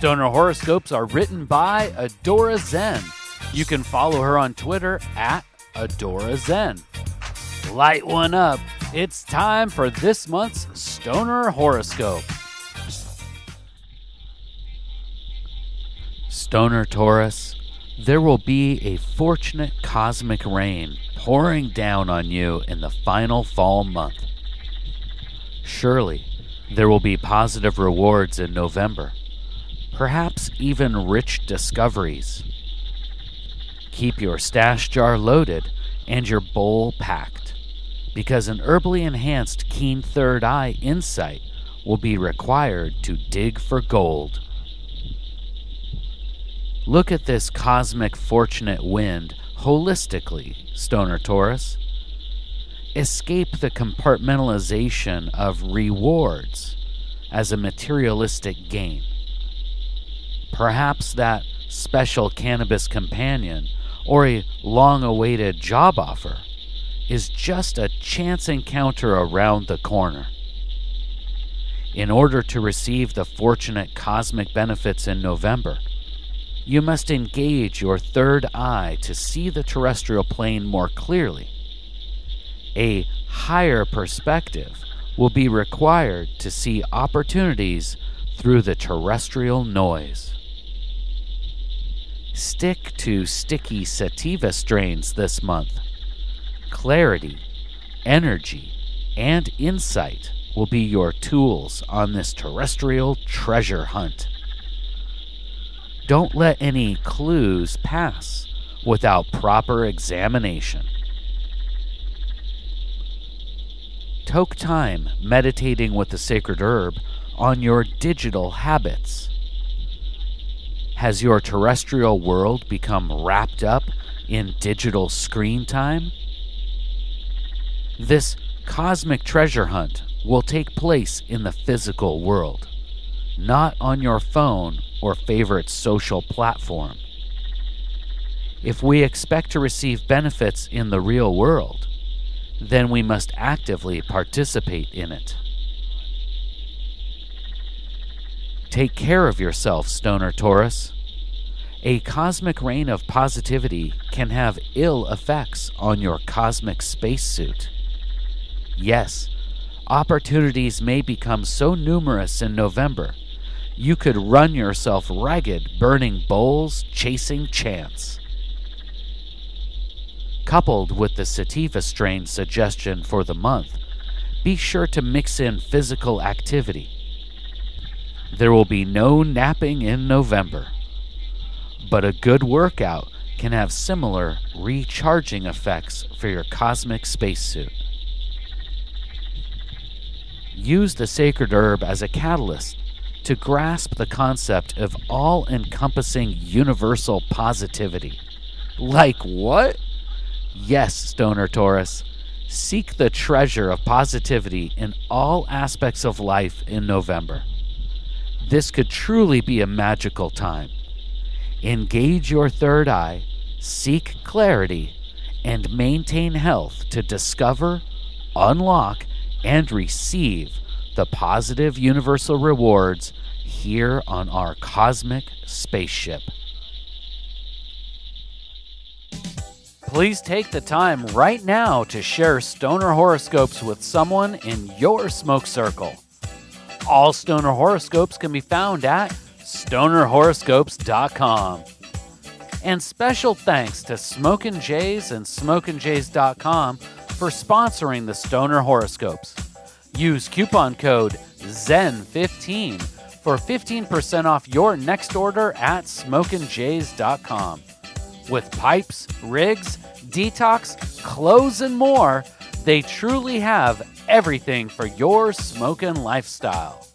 Stoner horoscopes are written by Adora Zen. You can follow her on Twitter at Adora Zen. Light one up. It's time for this month's Stoner horoscope. Stoner Taurus, there will be a fortunate cosmic rain pouring down on you in the final fall month. Surely, there will be positive rewards in November, perhaps even rich discoveries. Keep your stash jar loaded and your bowl packed, because an herbally enhanced keen third eye insight will be required to dig for gold. Look at this cosmic fortunate wind holistically, Stoner Taurus. Escape the compartmentalization of rewards as a materialistic gain. Perhaps that special cannabis companion or a long awaited job offer is just a chance encounter around the corner. In order to receive the fortunate cosmic benefits in November, you must engage your third eye to see the terrestrial plane more clearly. A higher perspective will be required to see opportunities through the terrestrial noise. Stick to sticky sativa strains this month. Clarity, energy, and insight will be your tools on this terrestrial treasure hunt. Don't let any clues pass without proper examination. Take time meditating with the sacred herb on your digital habits. Has your terrestrial world become wrapped up in digital screen time? This cosmic treasure hunt will take place in the physical world, not on your phone or favorite social platform. If we expect to receive benefits in the real world, then we must actively participate in it. Take care of yourself, Stoner Taurus. A cosmic rain of positivity can have ill effects on your cosmic spacesuit. Yes, opportunities may become so numerous in November, you could run yourself ragged burning bowls chasing chance. Coupled with the sativa strain suggestion for the month, be sure to mix in physical activity. There will be no napping in November, but a good workout can have similar recharging effects for your cosmic spacesuit. Use the sacred herb as a catalyst to grasp the concept of all encompassing universal positivity. Like what? Yes, Stoner Taurus. Seek the treasure of positivity in all aspects of life in November. This could truly be a magical time. Engage your third eye, seek clarity, and maintain health to discover, unlock, and receive the positive universal rewards here on our cosmic spaceship. Please take the time right now to share stoner horoscopes with someone in your smoke circle. All stoner horoscopes can be found at stonerhoroscopes.com. And special thanks to Smokin' Jays and SmokinJays.com for sponsoring the Stoner Horoscopes. Use coupon code ZEN15 for 15% off your next order at SmokinJays.com. With pipes, rigs, detox, clothes, and more, they truly have everything for your smoking lifestyle.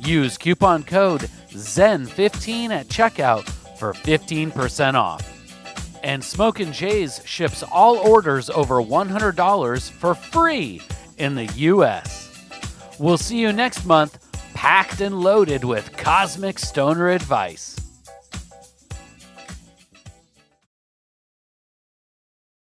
Use coupon code ZEN15 at checkout for 15% off. And Smokin' Jays ships all orders over $100 for free in the US. We'll see you next month, packed and loaded with cosmic stoner advice.